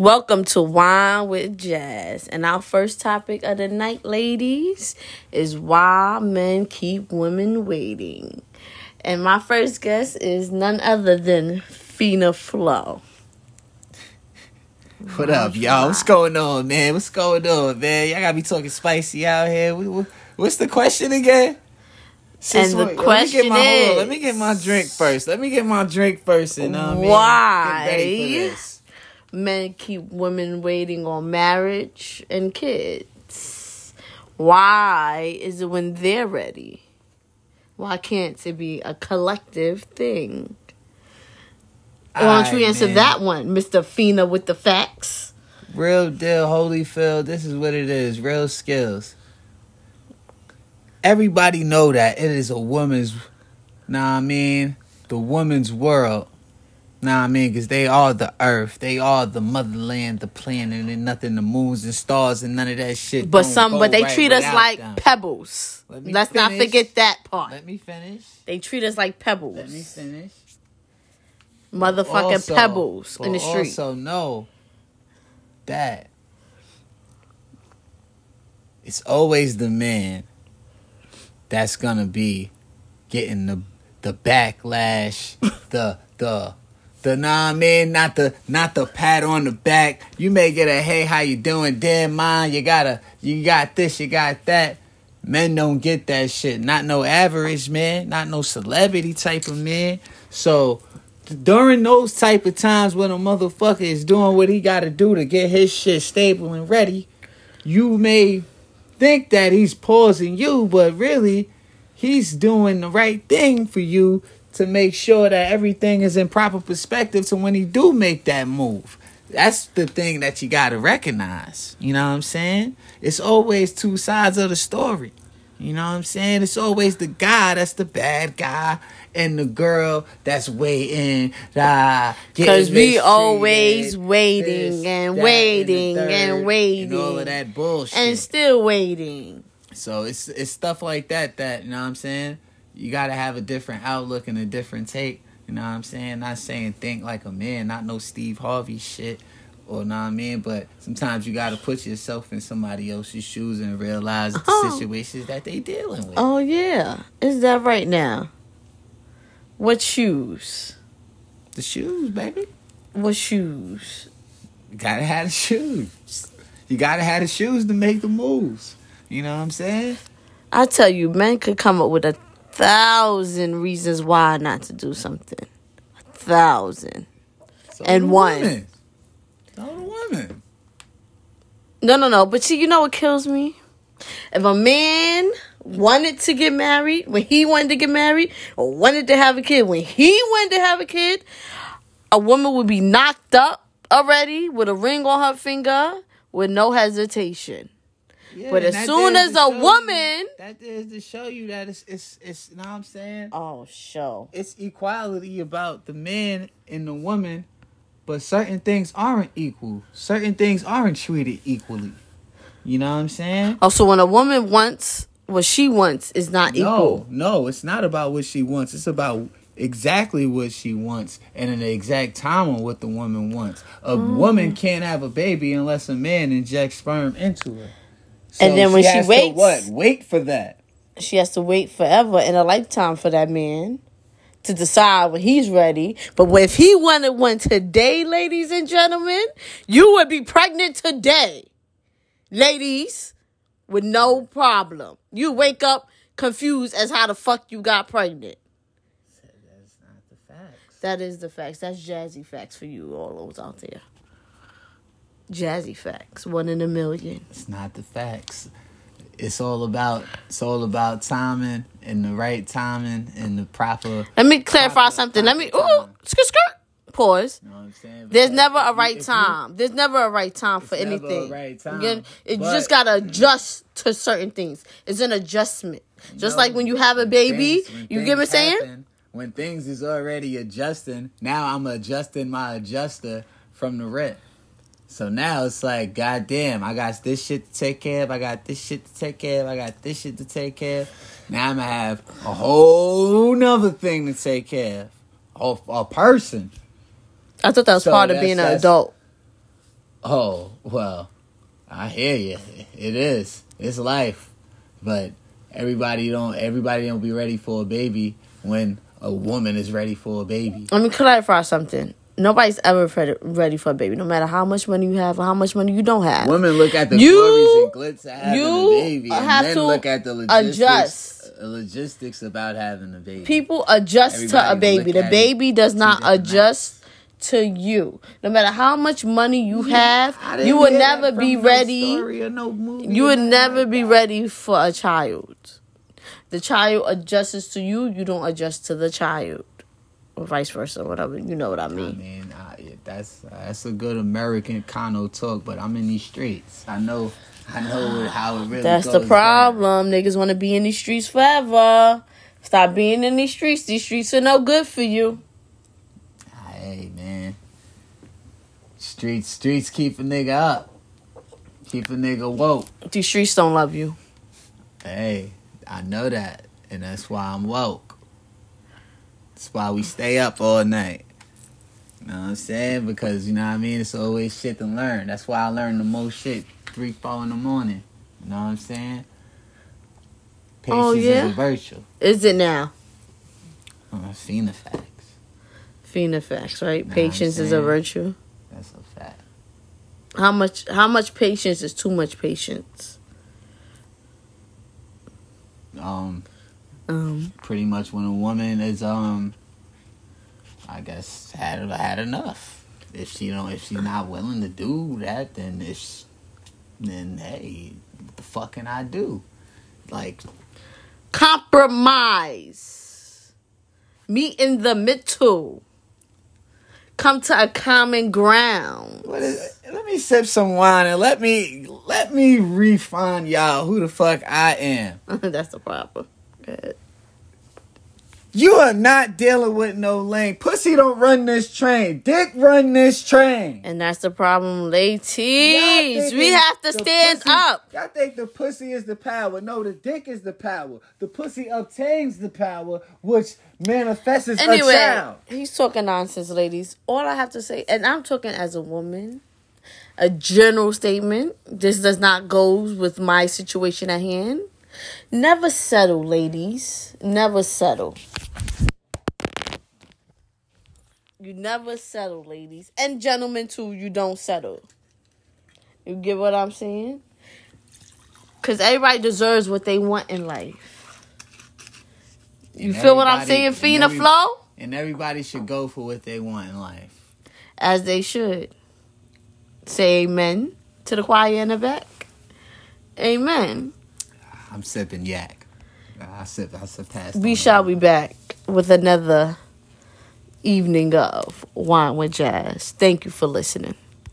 Welcome to Wine with Jazz. And our first topic of the night, ladies, is why men keep women waiting. And my first guest is none other than Fina Flo. What up, y'all? What's going on, man? What's going on, man? Y'all gotta be talking spicy out here. What's the question again? and the question let me, get my, is, let me get my drink first. Let me get my drink first, and uh, why men keep women waiting on marriage and kids? Why is it when they're ready? Why can't it be a collective thing? Why don't you answer man. that one, Mister Fina, with the facts? Real deal, Holyfield. This is what it is. Real skills everybody know that it is a woman's nah I mean the woman's world. Nah I mean cuz they are the earth. They are the motherland, the planet and nothing the moons and stars and none of that shit. But some but they right treat us like them. pebbles. Let Let's finish. not forget that part. Let me finish. They treat us like pebbles. Let me finish. Motherfucking also, pebbles in the street. Also know that it's always the man that's gonna be getting the the backlash, the the the nah man, not the not the pat on the back. You may get a hey, how you doing? Damn man, you gotta you got this, you got that. Men don't get that shit. Not no average man, not no celebrity type of man. So during those type of times when a motherfucker is doing what he gotta do to get his shit stable and ready, you may think that he's pausing you, but really, he's doing the right thing for you to make sure that everything is in proper perspective to when he do make that move. That's the thing that you got to recognize. You know what I'm saying? It's always two sides of the story. You know what I'm saying? It's always the guy that's the bad guy and the girl that's waiting. Because we always waiting this, and waiting and, and, waiting. And all of that bullshit. And still waiting. So it's it's stuff like that that, you know what I'm saying? You got to have a different outlook and a different take. You know what I'm saying? Not saying think like a man, not no Steve Harvey shit or know what I mean? But sometimes you got to put yourself in somebody else's shoes and realize the oh. situations that they dealing with. Oh yeah, is that right now? What shoes? The shoes, baby. What shoes? You gotta have the shoes. You gotta have the shoes to make the moves. You know what I'm saying? I tell you, men could come up with a thousand reasons why not to do something. A thousand. So and one. Women. So women. No, no, no. But see, you know what kills me? If a man wanted to get married when he wanted to get married or wanted to have a kid when he wanted to have a kid, a woman would be knocked up already with a ring on her finger with no hesitation. Yeah, but as soon as a woman, you, that is to show you that it's it's it's. You know what I'm saying? Oh, show it's equality about the man and the woman, but certain things aren't equal. Certain things aren't treated equally. You know what I'm saying? Also, when a woman wants what she wants is not equal. no. No, it's not about what she wants. It's about exactly what she wants and in the exact time on what the woman wants. A mm. woman can't have a baby unless a man injects sperm into her. So and then when she, she waits, what? Wait for that. She has to wait forever in a lifetime for that man to decide when he's ready. But if he wanted one today, ladies and gentlemen, you would be pregnant today. Ladies, with no problem. You wake up confused as how the fuck you got pregnant. That's not the facts. That is the facts. That's jazzy facts for you, all those out there. Jazzy facts, one in a million. It's not the facts. It's all about it's all about timing and the right timing and the proper. Let me clarify something. Let me ooh skirt skirt. Pause. You know There's never a right time. There's never a right time for anything. right time. You, you just gotta adjust to certain things. It's an adjustment. Just like when you have a baby, things, you get me saying? When things is already adjusting, now I'm adjusting my adjuster from the rip. So now it's like, goddamn, I got this shit to take care of. I got this shit to take care of. I got this shit to take care of. Now I'm gonna have a whole nother thing to take care of. A, a person. I thought that was so part of being an adult. Oh well, I hear you. It is. It's life, but everybody don't. Everybody don't be ready for a baby when a woman is ready for a baby. Let me clarify something. Nobody's ever ready- for a baby, no matter how much money you have or how much money you don't have. Women look at the You- glories and glitz of having you a baby, and men look at the logistics, adjust. uh, logistics about having a baby. People adjust to a baby. The baby does not adjust to you. No matter how much money you have, you will never be ready. no You will never be ready for a child. The child adjusts to you, you don't adjust to the child. Or vice versa, whatever. You know what I I mean. mean, I, that's that's a good American kind of talk, but I'm in these streets. I know, I know how it really. That's the down. problem. Niggas want to be in these streets forever. Stop being in these streets. These streets are no good for you. Hey man, streets streets keep a nigga up, keep a nigga woke. These streets don't love you. Hey, I know that, and that's why I'm woke. That's why we stay up all night. You know what I'm saying? Because you know what I mean. It's always shit to learn. That's why I learn the most shit three, four in the morning. You know what I'm saying? Patience Oh, yeah? is a virtue. Is it now? Uh, Phenofacts. Phenofacts, right? Nah, I'm patience is a virtue. That's a fact. How much? How much patience is too much patience? Um, Um, pretty much when a woman is um, I guess had had enough. If she don't, if she's not willing to do that, then it's then hey, what the fuck can I do? Like compromise. Meet in the middle. Come to a common ground. What is, let me sip some wine and let me let me refine y'all who the fuck I am. That's the problem. Ahead. You are not dealing with no lane. Pussy don't run this train. Dick run this train. And that's the problem, ladies. We have to stand pussy- up. Y'all think the pussy is the power. No, the dick is the power. The pussy obtains the power, which manifests a Anyway, child. he's talking nonsense, ladies. All I have to say, and I'm talking as a woman, a general statement. This does not go with my situation at hand. Never settle, ladies. Never settle. You never settle, ladies. And gentlemen, too, you don't settle. You get what I'm saying? Because everybody deserves what they want in life. You And feel what I'm saying, Fina every- Flow? And everybody should go for what they want in life. As they should. Say amen to the choir in the back. Amen. I'm sipping yak. I sip. I surpassed. We shall be back with another evening of Wine with Jazz. Thank you for listening.